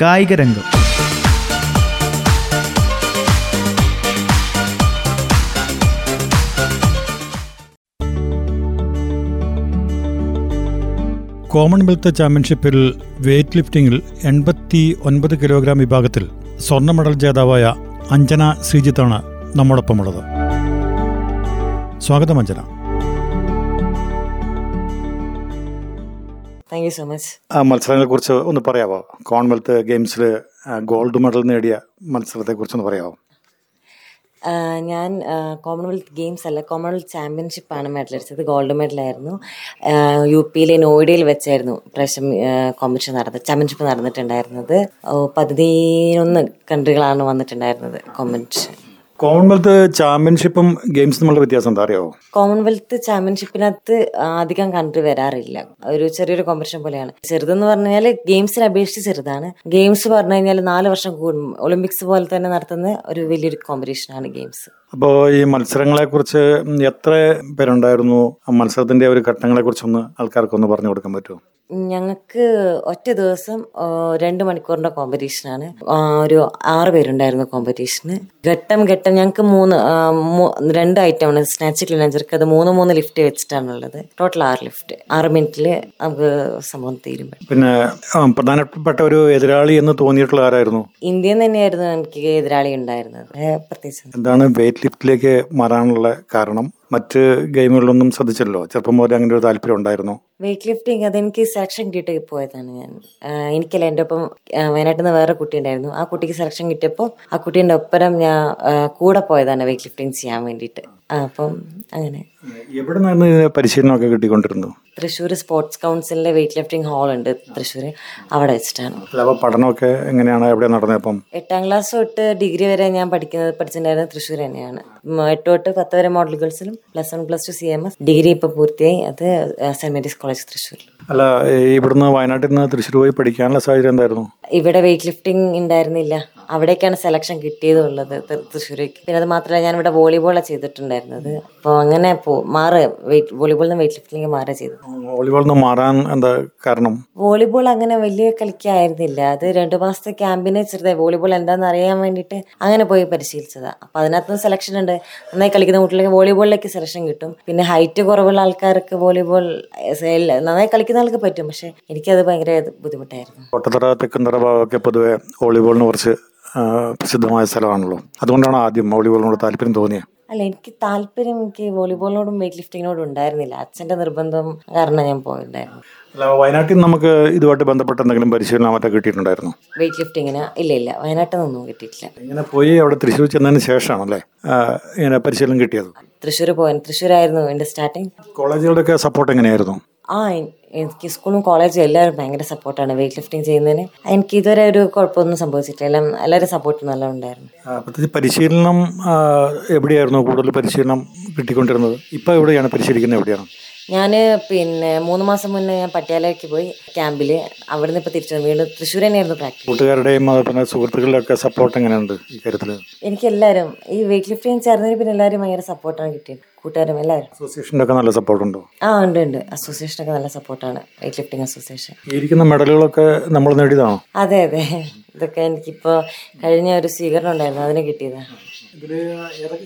കായിക രംഗം. കോമൺവെൽത്ത് ചാമ്പ്യൻഷിപ്പിൽ വെയ്റ്റ് ലിഫ്റ്റിംഗിൽ എൺപത്തി ഒൻപത് കിലോഗ്രാം വിഭാഗത്തിൽ സ്വർണ മെഡൽ ജേതാവായ അഞ്ജന ശ്രീജിത്താണ് നമ്മോടൊപ്പമുള്ളത്. സ്വാഗതം Anjana. Thank you so much ആ മത്സരങ്ങളെ കുറിച്ച് ഒന്ന് പറയാമോ കോമൺവെൽത്ത് ഗെയിംസിൽ ഗോൾഡ് മെഡൽ നേടിയ മത്സരത്തെ കുറിച്ചൊന്ന് പറയാമോ ഞാൻ കോമൺവെൽത്ത് ഗെയിംസ് അല്ല കോമൺവെൽത്ത് ചാമ്പ്യൻഷിപ്പാണ് മെഡൽ അടിച്ചത് ഗോൾഡ് മെഡലായിരുന്നു. യു പിയിലെ നോയിഡയിൽ വെച്ചായിരുന്നു പ്രാവശ്യം കോമ്പറ്റീഷൻ നടന്നത് ചാമ്പ്യൻഷിപ്പ് നടന്നിട്ടുണ്ടായിരുന്നത്. പതിനൊന്ന് കൺട്രികളാണ് വന്നിട്ടുണ്ടായിരുന്നത് കോമ്പറ്റീഷൻ കോമൺവെൽത്ത് ചാമ്പ്യൻഷിപ്പും ഗെയിംസ് തമ്മിലുള്ള വ്യത്യാസം എന്താ അറിയോ കോമൺവെൽത്ത് ചാമ്പ്യൻഷിപ്പിനകത്ത് അധികം കൺട്രി വരാറില്ല. ഒരു ചെറിയൊരു കോമ്പറ്റീഷൻ പോലെയാണ്. ചെറുതെന്ന് പറഞ്ഞു കഴിഞ്ഞാൽ ഗെയിംസിനെ അപേക്ഷിച്ച് ചെറുതാണ്. ഗെയിംസ് പറഞ്ഞു കഴിഞ്ഞാൽ നാല് വർഷം കൂടും. ഒളിമ്പിക്സ് പോലെ തന്നെ നടത്തുന്ന ഒരു വലിയൊരു കോമ്പറ്റീഷനാണ് ഗെയിംസ്. അപ്പോൾ ഈ മത്സരങ്ങളെക്കുറിച്ച് എത്ര പേരുണ്ടായിരുന്നു? മത്സരത്തിന്റെ ഒരു ഘട്ടങ്ങളെക്കുറിച്ചൊന്ന് ആൾക്കാർക്കൊന്ന് പറഞ്ഞു കൊടുക്കാൻ പറ്റുമോ? ഞങ്ങൾക്ക് ഒറ്റ ദിവസം രണ്ട് മണിക്കൂറിന്റെ കോമ്പറ്റീഷനാണ്. ഒരു ആറ് പേരുണ്ടായിരുന്നു കോമ്പറ്റീഷന്. ഘട്ടം ഘട്ടം ഞങ്ങൾക്ക് മൂന്ന് രണ്ട് ഐറ്റം രണ്ട് ഐറ്റമാണ്. സ്നാച്ച് ക്ലീനഞ്ചർക്ക് അത് മൂന്ന് മൂന്ന് ലിഫ്റ്റ് വെച്ചിട്ടാണുള്ളത്. ടോട്ടൽ ആറ് ലിഫ്റ്റ്. ആറ് മിനിറ്റിൽ നമുക്ക് സംഭവം തീരും. പിന്നെ പ്രധാനപ്പെട്ട ഒരു എതിരാളി എന്ന് തോന്നിയിട്ടുള്ള ആരായിരുന്നു? ഇന്ത്യയിൽ തന്നെയായിരുന്നു എനിക്ക് എതിരാളി ഉണ്ടായിരുന്നത്. പ്രത്യേകിച്ച് എന്താണ് വെയിറ്റ് ലിഫ്റ്റിലേക്ക് മാറാനുള്ള കാരണം മറ്റ് ഗെയിമുകളിലൊന്നും ശ്രദ്ധിച്ചല്ലോ ചെറുപ്പം മുതലേ അങ്ങനെ ഒരു താല്പര്യം ഉണ്ടായിരുന്നു. വെയിറ്റ് ലിഫ്റ്റിംഗ് അതെനിക്ക് സെലക്ഷൻ കിട്ടി പോയതാണ് ഞാൻ. എനിക്കല്ല എന്റെ ഒപ്പം വയനാട്ടിൽ നിന്ന് വേറെ കുട്ടി ഉണ്ടായിരുന്നു. ആ കുട്ടിക്ക് സെലക്ഷൻ കിട്ടിയപ്പോൾ ആ കുട്ടീന്റെ ഒപ്പരം ഞാൻ കൂടെ പോയതാണ് വെയിറ്റ് ലിഫ്റ്റിംഗ് ചെയ്യാൻ വേണ്ടിയിട്ട്. അപ്പം അങ്ങനെ. എവിടെ നിന്നാണ് പരിശീലനമൊക്കെ കിട്ടിക്കൊണ്ടിരുന്നു? തൃശ്ശൂർ സ്പോർട്സ് കൗൺസിലിന്റെ വെയിറ്റ് ലിഫ്റ്റിംഗ് ഹാൾ ഉണ്ട് തൃശ്ശൂർ. അവിടെ വെച്ചിട്ടാണ്. പഠനമൊക്കെ എങ്ങനെയാണ്? എവിടെ നടന്നപ്പം എട്ടാം ക്ലാസ് തൊട്ട് ഡിഗ്രി വരെ ഞാൻ പഠിക്കുന്നത് പഠിച്ചിട്ടുണ്ടായിരുന്നത് തൃശ്ശൂർ തന്നെയാണ്. എട്ട് തൊട്ട് പത്ത് വരെ model ഗേൾസിലും plus one plus two C M S. Degree ഇപ്പോൾ പൂർത്തിയായി. അത് സെന്റ് മേരീസ് കോളേജ് തൃശ്ശൂർ അല്ല ഇവിടുന്ന് വയനാട്ടിൽ നിന്ന് തൃശ്ശൂർ പോയി പഠിക്കാനുള്ള സാഹചര്യം എന്തായിരുന്നു? ഇവിടെ വെയിറ്റ് ലിഫ്റ്റിംഗ് ഉണ്ടായിരുന്നില്ല. അവിടേക്കാണ് സെലക്ഷൻ കിട്ടിയതുള്ളത് തൃശ്ശൂരേക്ക്. പിന്നെ അത് മാത്രമല്ല ഞാൻ ഇവിടെ വോളിബോളാണ് ചെയ്തിട്ടുണ്ടായിരുന്നത്. അപ്പോൾ അങ്ങനെ മാറുക മാറ് വെയിറ്റ് വോളിബോളിൽ നിന്ന് വെയിറ്റ് ലിഫ്റ്റിംഗ് മാറുക ചെയ്തു വോളിബോളിൽ നിന്ന് മാറാൻ എന്താ കാരണം? വോളിബോൾ അങ്ങനെ വലിയ കളിക്കായിരുന്നില്ല. അത് രണ്ടു മാസത്തെ ക്യാമ്പിന് ചെറുതായി. വോളിബോൾ എന്താണെന്ന് അറിയാൻ വേണ്ടിയിട്ട് അങ്ങനെ പോയി പരിശീലിച്ചതാണ് അപ്പൊ അതിനകത്ത് സെലക്ഷൻ ഉണ്ട്. നന്നായി കളിക്കുന്ന കുട്ടികൾക്ക് വോളിബോളിലേക്ക് സെലക്ഷൻ കിട്ടും. പിന്നെ ഹൈറ്റ് കുറവുള്ള ആൾക്കാർക്ക് വോളിബോൾ നന്നായി കളിക്കുന്ന ആൾക്ക് പറ്റും. പക്ഷെ എനിക്കത് ഭയങ്കര ബുദ്ധിമുട്ടായിരുന്നു. ഭാഗമൊക്കെ പൊതുവെ വോളിബോളിന് കുറച്ച് പ്രസിദ്ധമായ സ്ഥലമാണല്ലോ. അതുകൊണ്ടാണ് ആദ്യം വോളിബോളിനോട് താല്പര്യം തോന്നിയത് അല്ല എനിക്ക് താല്പര്യം എനിക്ക് വോളിബോളിനോടും വെയിറ്റ് ലിഫ്റ്റിങ്ങിനോടും ഉണ്ടായിരുന്നില്ല. അച്ഛന്റെ നിർബന്ധം കാരണം ഞാൻ പോയിട്ടുണ്ടായിരുന്നു. അല്ല വയനാട്ടിൽ നമുക്ക് ഇതുമായിട്ട് ബന്ധപ്പെട്ട എന്തെങ്കിലും പരിശീലനം മറ്റോ കിട്ടിയിട്ടുണ്ടായിരുന്നു? വെയിറ്റ് ലിഫ്റ്റിങ്ങിന് ഇല്ല ഇല്ല. വയനാട്ടിൽ നിന്നും കിട്ടിയിട്ടില്ല. ഇങ്ങനെ പോയി അവിടെ തൃശ്ശൂർ ചെന്നതിന് ശേഷമാണല്ലേ അല്ലേ ഇങ്ങനെ പരിശീലനം കിട്ടിയത്? തൃശ്ശൂർ പോകാൻ തൃശ്ശൂരായിരുന്നു എന്റെ സ്റ്റാർട്ടിങ് കോളേജുകളുടെയൊക്കെ സപ്പോർട്ട് എങ്ങനെയായിരുന്നു? ആ എനിക്ക് സ്കൂളും കോളേജും എല്ലാവരും ഭയങ്കര സപ്പോർട്ടാണ് വെയിറ്റ് ലിഫ്റ്റിംഗ് ചെയ്യുന്നതിന്. എനിക്ക് ഇതുവരെ ഒരു കുഴപ്പമൊന്നും സംഭവിച്ചിട്ടില്ല. എല്ലാം എല്ലാവരും സപ്പോർട്ട് നല്ല ഉണ്ടായിരുന്നു. പ്രത്യേകിച്ച് പരിശീലനം എവിടെയായിരുന്നു കൂടുതൽ പരിശീലനം കിട്ടിക്കൊണ്ടിരുന്നത്? ഇപ്പോൾ എവിടെയാണ് പരിശീലിക്കുന്നത്? എവിടെയാണ്? ഞാൻ പിന്നെ മൂന്ന് മാസം മുന്നേ ഞാൻ പട്യാലയ്ക്ക് പോയി ക്യാമ്പിൽ അവിടുന്ന് നിന്ന് ഇപ്പോൾ തിരിച്ചു. വീണ്ടും തൃശ്ശൂർ തന്നെയായിരുന്നു പ്രാക്ടീസ് കൂട്ടുകാരുടെയും അതുപോലെ സുഹൃത്തുക്കളുടെ ഒക്കെ സപ്പോർട്ട് എങ്ങനെയുണ്ട് ഈ കാര്യത്തിൽ എനിക്ക് എല്ലാവരും ഈ വെയിറ്റ് ലിഫ്റ്റിംഗ് ചേർന്നതിന് പിന്നെ എല്ലാവരും ഭയങ്കര സപ്പോർട്ടാണ് കിട്ടിയത്. കൂട്ടുകാരും എല്ലാവരും അസോസിയേഷന്റെ ഒക്കെ നല്ല സപ്പോർട്ടുണ്ടോ ആ ഉണ്ട് ഉണ്ട്. അസോസിയേഷനൊക്കെ നല്ല സപ്പോർട്ടാണ് വെയിറ്റ് ലിഫ്റ്റിംഗ് അസോസിയേഷൻ ഇരിക്കുന്ന മെഡലുകളൊക്കെ നമ്മൾ നേടിയതാണോ? അതെ അതെ. ഇതൊക്കെ എനിക്കിപ്പോൾ കഴിഞ്ഞ ഒരു സ്വീകരണം ഉണ്ടായിരുന്നു. അതിന് കിട്ടിയതാണ് ഇതിൽ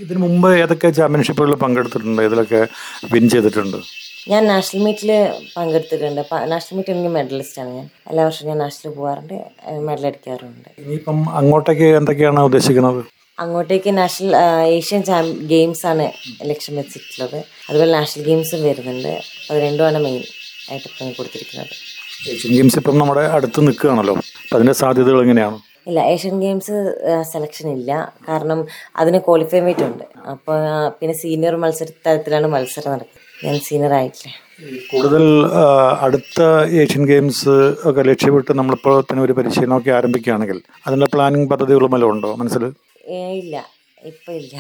ഇതിന് മുമ്പ് ഏതൊക്കെ ചാമ്പ്യൻഷിപ്പുകളിൽ പങ്കെടുത്തിട്ടുണ്ട്? ഇതിലൊക്കെ വിൻ ചെയ്തിട്ടുണ്ട്? ഞാൻ നാഷണൽ മീറ്റിൽ പങ്കെടുത്തിട്ടുണ്ട്. നാഷണൽ മീറ്റ് എനിക്ക് മെഡലിസ്റ്റാണ് ഞാൻ. എല്ലാ വർഷവും ഞാൻ നാഷണൽ പോകാറുണ്ട് മെഡൽ അടിക്കാറുണ്ട് ഇനിയിപ്പം അങ്ങോട്ടേക്ക് എന്തൊക്കെയാണ് ഉദ്ദേശിക്കുന്നത്? അങ്ങോട്ടേക്ക് നാഷണൽ ഏഷ്യൻ ഗെയിംസ് ആണ് ലക്ഷ്യം വെച്ചിട്ടുള്ളത്. അതുപോലെ നാഷണൽ ഗെയിംസും വരുന്നുണ്ട്. അത് രണ്ടുമാണ് മെയിൻ ആയിട്ട് ഇപ്പം കൊടുത്തിരിക്കുന്നത്. ഏഷ്യൻ ഗെയിംസ് ഇപ്പം നമ്മുടെ അടുത്ത് നിൽക്കുകയാണല്ലോ. അപ്പം അതിന്റെ സാധ്യതകൾ എങ്ങനെയാണ്? ഇല്ല ഏഷ്യൻ ഗെയിംസ് സെലക്ഷൻ ഇല്ല. കാരണം അതിന് ക്വാളിഫൈ ചെയ്തിട്ടുണ്ട് ഉണ്ട്. അപ്പോൾ പിന്നെ സീനിയർ മത്സര തരത്തിലാണ് മത്സരം നടക്കുന്നത്. ഞാൻ സീനിയർ ആയിട്ടില്ല. കൂടുതൽ അടുത്ത ഏഷ്യൻ ഗെയിംസ് ഒക്കെ ലക്ഷ്യമിട്ട് നമ്മളിപ്പോൾ തന്നെ ഒരു പരിശീലനമൊക്കെ ആരംഭിക്കുകയാണെങ്കിൽ അതിന്റെ പ്ലാനിങ് പദ്ധതികളും വല്ലതും ഉണ്ടോ മനസ്സിൽ? ഇല്ല. ഇപ്പം ഇല്ല.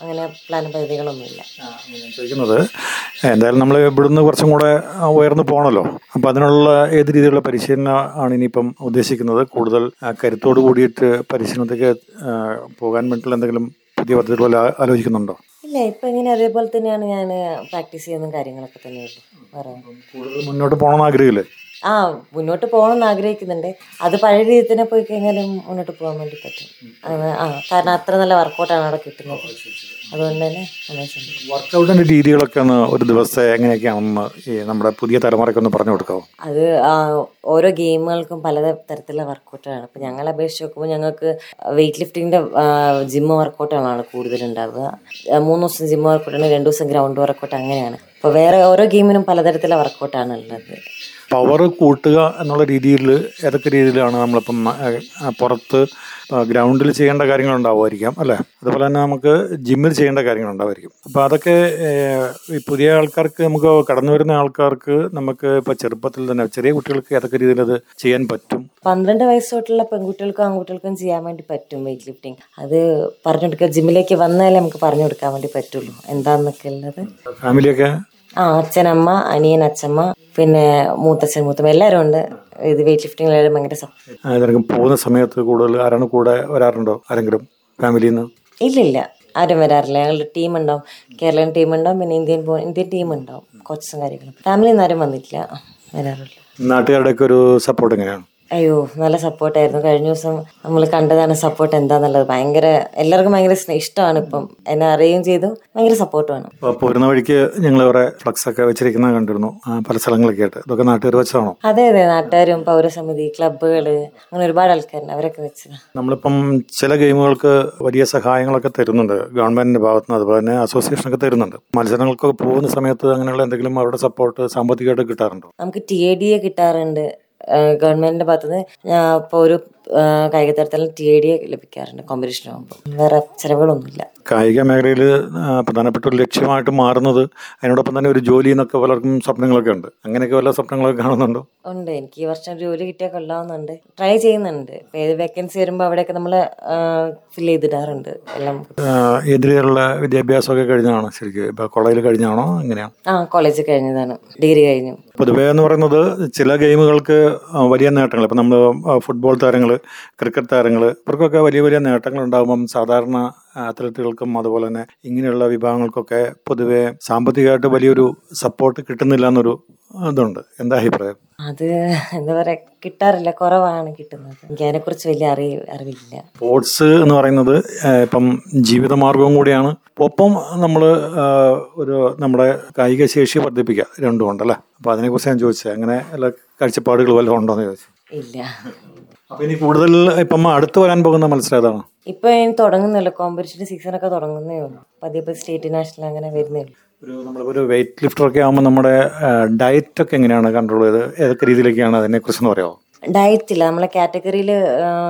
അങ്ങനെ പ്ലാൻ പരിധികളൊന്നുമില്ല. ചോദിക്കുന്നത്. എന്തായാലും നമ്മൾ ഇവിടുന്ന് കുറച്ചും കൂടെ ഉയർന്നു പോകണമല്ലോ അപ്പം അതിനുള്ള ഏത് രീതിയിലുള്ള പരിശീലനം ആണ് ഇനിയിപ്പം ഉദ്ദേശിക്കുന്നത്? കൂടുതൽ കരുത്തോട് കൂടിയിട്ട് പരിശീലനത്തേക്ക് പോകാൻ വേണ്ടിയിട്ടുള്ള എന്തെങ്കിലും പുതിയ പദ്ധതി പോലെ ആലോചിക്കുന്നുണ്ടോ? ഇല്ല ഇപ്പം ഇങ്ങനെ അതേപോലെ തന്നെയാണ് ഞാൻ പ്രാക്ടീസ് ചെയ്യുന്ന കാര്യങ്ങളൊക്കെ തന്നെയുള്ളൂ. കൂടുതൽ മുന്നോട്ട് പോകണമെന്ന് ആഗ്രഹമില്ലേ? ആ മുന്നോട്ട് പോകണം എന്ന് ആഗ്രഹിക്കുന്നുണ്ട്. അത് പഴയ രീതിയിൽ തന്നെ പോയി കഴിഞ്ഞാലും മുന്നോട്ട് പോകാൻ വേണ്ടി പറ്റും. ആ കാരണം അത്ര നല്ല വർക്കൗട്ടാണ് അവിടെ കിട്ടുന്നത്. അതുകൊണ്ട് തന്നെ വർക്കൗട്ടിന്റെ രീതികളൊക്കെ ഒന്ന് ഒരു ദിവസത്തെ എങ്ങനെയൊക്കെയാണെന്ന് നമ്മുടെ പുതിയ തലമുറയ്ക്ക് ഒന്ന് പറഞ്ഞു കൊടുക്കാവോ? അത് ഓരോ ഗെയിമുകൾക്കും പല തരത്തിലുള്ള വർക്കൗട്ടാണ് അപ്പം ഞങ്ങളെ അപേക്ഷിച്ച് നോക്കുമ്പോൾ ഞങ്ങൾക്ക് വെയിറ്റ് ലിഫ്റ്റിംഗിന്റെ ജിം വർക്കൗട്ടുകളാണ് കൂടുതലുണ്ടാവുക മൂന്ന് ദിവസം ജിം വർക്കൗട്ടാണ് രണ്ട് ദിവസം ഗ്രൗണ്ട് വർക്കൗട്ട് അങ്ങനെയാണ്. അപ്പോൾ വേറെ ഓരോ ഗെയിമിനും പലതരത്തിലുള്ള വർക്കൗട്ടാണ് ഉള്ളത്. പവർ കൂട്ടുക എന്നുള്ള രീതിയിൽ ഏതൊക്കെ രീതിയിലാണ് നമ്മളിപ്പം പുറത്ത് ഗ്രൗണ്ടിൽ ചെയ്യേണ്ട കാര്യങ്ങളുണ്ടാവുമായിരിക്കാം അല്ലേ? അതുപോലെ തന്നെ നമുക്ക് ജിമ്മിൽ ചെയ്യേണ്ട കാര്യങ്ങളുണ്ടാവുമായിരിക്കും. അപ്പോൾ അതൊക്കെ ഈ പുതിയ ആൾക്കാർക്ക് നമുക്ക് കടന്നു വരുന്ന ആൾക്കാർക്ക് നമുക്ക് ഇപ്പോൾ ചെറുപ്പത്തിൽ തന്നെ ചെറിയ കുട്ടികൾക്ക് ഏതൊക്കെ രീതിയിൽ അത് ചെയ്യാൻ പറ്റും? പന്ത്രണ്ട് വയസ്സ് തൊട്ടുള്ള പെൺകുട്ടികൾക്കും ആൺകുട്ടികൾക്കും ചെയ്യാൻ വേണ്ടി പറ്റും വെയിറ്റ് ലിഫ്റ്റിംഗ് അത് പറഞ്ഞു കൊടുക്കുക ജിമ്മിലേക്ക് വന്നാലേ നമുക്ക് പറഞ്ഞു കൊടുക്കാൻ വേണ്ടി പറ്റുള്ളൂ. എന്താന്നൊക്കെ ഉള്ളത്? ഫാമിലിയൊക്കെ ആ അച്ഛനമ്മ അനിയൻ അച്ഛമ്മ പിന്നെ മൂത്തച്ഛൻ മൂത്തമ്മ എല്ലാവരും ഉണ്ട്. ഇത് വെയിറ്റ് ലിഫ്റ്റിംഗ് എല്ലാവരും ഭയങ്കര സഹായിക്കും പോകുന്ന സമയത്ത് കൂടുതൽ ആരാണ് കൂടെ വരാറുണ്ടോ? ആരെങ്കിലും ഫാമിലിയിൽ നിന്ന് ഇല്ലില്ല ആരും വരാറില്ല. ഞങ്ങളുടെ ടീം ഉണ്ടാവും. കേരളൻ ടീം ഉണ്ടാവും. പിന്നെ ഇന്ത്യൻ ഇന്ത്യൻ ടീം ഉണ്ടാവും. കോച്ചസും കാര്യങ്ങളും. ഫാമിലിയിൽ നിന്ന് ആരും വന്നിട്ടില്ല. വരാറില്ല. നാട്ടുകാരുടെയൊക്കെ ഒരു സപ്പോർട്ട് എങ്ങനെയാണ്? അയ്യോ നല്ല സപ്പോർട്ടായിരുന്നു കഴിഞ്ഞ ദിവസം നമ്മൾ കണ്ടതാണ് സപ്പോർട്ട് എന്താന്നുള്ളത്. ഭയങ്കര എല്ലാവർക്കും ഭയങ്കര ഇഷ്ടമാണ് ഇപ്പം. എന്നെ അറിയുകയും ചെയ്തു. ഭയങ്കര സപ്പോർട്ടുമാണ് പോരുന്ന വഴിക്ക് ഞങ്ങൾ കുറേ ഫ്ലക്സ് ഒക്കെ വെച്ചിരിക്കുന്നത് കണ്ടിരുന്നു. പല സ്ഥലങ്ങളൊക്കെ ആയിട്ട്. ഇതൊക്കെ നാട്ടുകാർ വെച്ചതാണോ? അതെ അതെ. നാട്ടുകാരും പൗരസമിതി ക്ലബ്ബുകൾ അങ്ങനെ ഒരുപാട് ആൾക്കാരുണ്ട്. അവരൊക്കെ വെച്ചത്. നമ്മളിപ്പം ചില ഗെയിമുകൾക്ക് വലിയ സഹായങ്ങളൊക്കെ തരുന്നുണ്ട്. ഗവൺമെന്റിന്റെ ഭാഗത്ത് നിന്ന് അതുപോലെ തന്നെ അസോസിയേഷനൊക്കെ തരുന്നുണ്ട്. മത്സരങ്ങൾക്കൊക്കെ പോകുന്ന സമയത്ത് അങ്ങനെയുള്ള എന്തെങ്കിലും അവരുടെ സപ്പോർട്ട് സാമ്പത്തികമായിട്ട് കിട്ടാറുണ്ടോ? നമുക്ക് ടി എ ഡി എ കിട്ടാറുണ്ട്. ഗവൺമെന്റിന്റെ ഭാഗത്തുനിന്ന് ഇപ്പോൾ ഒരു ആ, കായിക ടി എ ഡി ലഭിക്കാറുണ്ട്. കോമ്പറ്റീഷൻ ആകുമ്പോൾ വേറെ ചിലവുകളൊന്നുമില്ല. കായിക മേഖലയിൽ പ്രധാനപ്പെട്ട ഒരു ലക്ഷ്യമായിട്ട് മാറുന്നത് അതിനോടൊപ്പം തന്നെ ഒരു ജോലി എന്നൊക്കെ പലർക്കും സ്വപ്നങ്ങളൊക്കെ ഉണ്ട്. അങ്ങനെയൊക്കെ വല്ല സ്വപ്നങ്ങളൊക്കെ കാണുന്നുണ്ടോ? ഉണ്ട്. എനിക്ക് ഈ വർഷം ജോലി കിട്ടിയാൽ കൊള്ളാവുന്നുണ്ട്. ട്രൈ ചെയ്യുന്നുണ്ട്. ഏത് വേക്കൻസി വരുമ്പോൾ അവിടെയൊക്കെ നമ്മൾ ഫിൽ ചെയ്തിടാറുണ്ട്. എല്ലാം. എതിരെയുള്ള വിദ്യാഭ്യാസമൊക്കെ കഴിഞ്ഞാണോ ശരിക്കും? ഇപ്പൊ കോളേജിൽ കഴിഞ്ഞാണോ എങ്ങനെയാണ് ആ കോളേജ് കഴിഞ്ഞതാണ്. ഡിഗ്രി കഴിഞ്ഞു. പൊതുവേ എന്ന് പറയുന്നത് ചില ഗെയിമുകൾക്ക് വലിയ നേട്ടങ്ങൾ. ഇപ്പം നമ്മൾ ഫുട്ബോൾ താരങ്ങൾ ക്രിക്കറ്റ് താരങ്ങൾ ഇവർക്കൊക്കെ വലിയ വലിയ നേട്ടങ്ങൾ ഉണ്ടാകുമ്പം സാധാരണ അത്ലറ്റുകൾക്കും അതുപോലെ തന്നെ ഇങ്ങനെയുള്ള വിഭാഗങ്ങൾക്കൊക്കെ പൊതുവേ സാമ്പത്തികമായിട്ട് വലിയൊരു സപ്പോർട്ട് കിട്ടുന്നില്ല എന്നൊരു ഇതുണ്ട്. എന്താ അഭിപ്രായം? അത് എന്താ പറയാ കിട്ടാറില്ല കുറവാണ് കിട്ടുന്നത്. എനിക്ക് അതിനെ കുറിച്ച് വലിയ അറിയ അറിവില്ല. സ്പോർട്സ് എന്ന് പറയുന്നത് ഇപ്പം ജീവിതമാർഗവും കൂടിയാണ്. ഒപ്പം നമ്മൾ ഒരു നമ്മുടെ കായിക ശേഷി വർദ്ധിപ്പിക്കുക രണ്ടും ഉണ്ടല്ലേ അതിനെ കുറിച്ച് ഞാൻ ചോദിച്ചത് അങ്ങനെ എല്ലാ കാഴ്ചപ്പാടുകൾ വല്ലതും ഉണ്ടോ എന്ന് ചോദിച്ചു? ഇല്ല. അപ്പൊ ഇനി കൂടുതൽ ഇപ്പം അടുത്ത് വരാൻ പോകുന്ന മത്സരം ഏതാണ്? ഇപ്പൊ ഇനി തുടങ്ങുന്നില്ല. കോമ്പറ്റീഷൻ സീസൺ ഒക്കെ തുടങ്ങുന്നേ ഉള്ളൂ. പതിയെ സ്റ്റേറ്റ് നാഷണൽ അങ്ങനെ വരുന്നേ ഉള്ളൂ. ഒരു നമ്മളിപ്പോൾ ഒരു വെയിറ്റ് ലിഫ്റ്റർ ഒക്കെ ആകുമ്പോൾ നമ്മുടെ ഡയറ്റ് ഒക്കെ എങ്ങനെയാണ് കൺട്രോൾ ചെയ്ത്? ഏതൊക്കെ രീതിയിലേക്കാണ് അതിനെക്കുറിച്ച് പറയാമോ ഡയറ്റ് ഇല്ല. നമ്മളെ കാറ്റഗറിയിൽ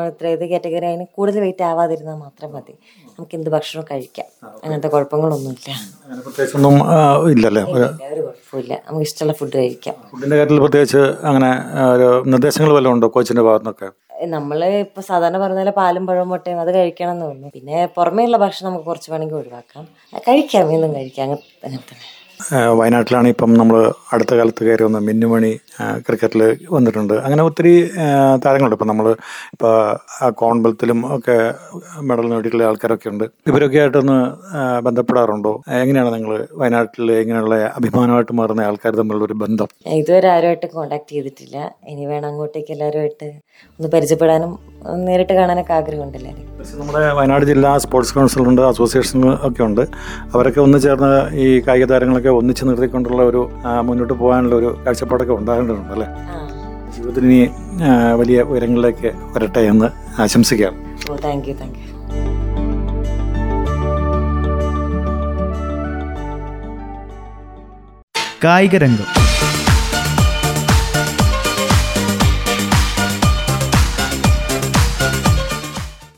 ഇത്ര ഏത് കാറ്റഗറി അതിന് കൂടുതൽ വെയിറ്റ് ആവാതിരുന്നാൽ മാത്രം മതി. നമുക്ക് എന്ത് ഭക്ഷണം കഴിക്കാം. അങ്ങനത്തെ കുഴപ്പങ്ങളൊന്നുമില്ല. പ്രത്യേകിച്ചൊന്നും ഇല്ലല്ലേ? ഒരു കുഴപ്പമില്ല നമുക്ക് ഇഷ്ടമുള്ള ഫുഡ് കഴിക്കാം. ഫുഡിന്റെ കാര്യത്തിൽ പ്രത്യേകിച്ച് അങ്ങനെ ഒരു നിർദ്ദേശങ്ങൾ വല്ലതും ഉണ്ടോ കോച്ചിന്റെ ഭാഗത്തുനിന്നൊക്കെ? നമ്മൾ ഇപ്പൊ സാധാരണ പറഞ്ഞ പോലെ പാലും പഴവും മുട്ടയും അത് കഴിക്കണം എന്നേ പിന്നെ പുറമേയുള്ള ഭക്ഷണം നമുക്ക് കുറച്ച് വേണമെങ്കിൽ ഒഴിവാക്കാം. കഴിക്കാം എന്നും കഴിക്കാം. അങ്ങനെ തന്നെ. വയനാട്ടിലാണ് ഇപ്പം നമ്മൾ അടുത്ത കാലത്ത് കയറി വന്ന മിന്നുമണി ക്രിക്കറ്റിൽ വന്നിട്ടുണ്ട്. അങ്ങനെ ഒത്തിരി താരങ്ങളുണ്ട്. ഇപ്പം നമ്മൾ ഇപ്പോൾ കോൺവെൽത്തിലും ഒക്കെ മെഡൽ നേടിയിട്ടുള്ള ആൾക്കാരൊക്കെ ഉണ്ട്. ഇവരൊക്കെ ആയിട്ടൊന്ന് ബന്ധപ്പെടാറുണ്ടോ? എങ്ങനെയാണ് നിങ്ങൾ വയനാട്ടിൽ ഇങ്ങനെയുള്ള അഭിമാനമായിട്ട് മാറുന്ന ആൾക്കാർ തമ്മിലുള്ള ഒരു ബന്ധം? ഇതുവരെ ആരുമായിട്ട് കോണ്ടാക്ട് ചെയ്തിട്ടില്ല. ഇനി വേണം അങ്ങോട്ടേക്ക് എല്ലാവരുമായിട്ട് ഒന്ന് പരിചയപ്പെടാനും നേരിട്ട് കാണാനൊക്കെ ആഗ്രഹമുണ്ട് എല്ലാവരും നമ്മുടെ വയനാട് ജില്ലാ സ്പോർട്സ് കൗൺസിലുണ്ട് അസോസിയേഷൻ ഒക്കെ ഉണ്ട്. അവരൊക്കെ ഒന്ന് ചേർന്ന് ഈ കായിക താരങ്ങളൊക്കെ ഒന്നിച്ച് നിർത്തിക്കൊണ്ടുള്ള ഒരു മുന്നോട്ട് പോകാനുള്ള ഒരു കാഴ്ചപ്പാടൊക്കെ ഉണ്ടാകേണ്ടതുണ്ട് അല്ലേ? ജീവിതത്തിന് ഇനി വലിയ ഉയരങ്ങളിലേക്ക് വരട്ടെ എന്ന് ആശംസിക്കാം. ഓ താങ്ക് യു താങ്ക് യു. കായിക രംഗം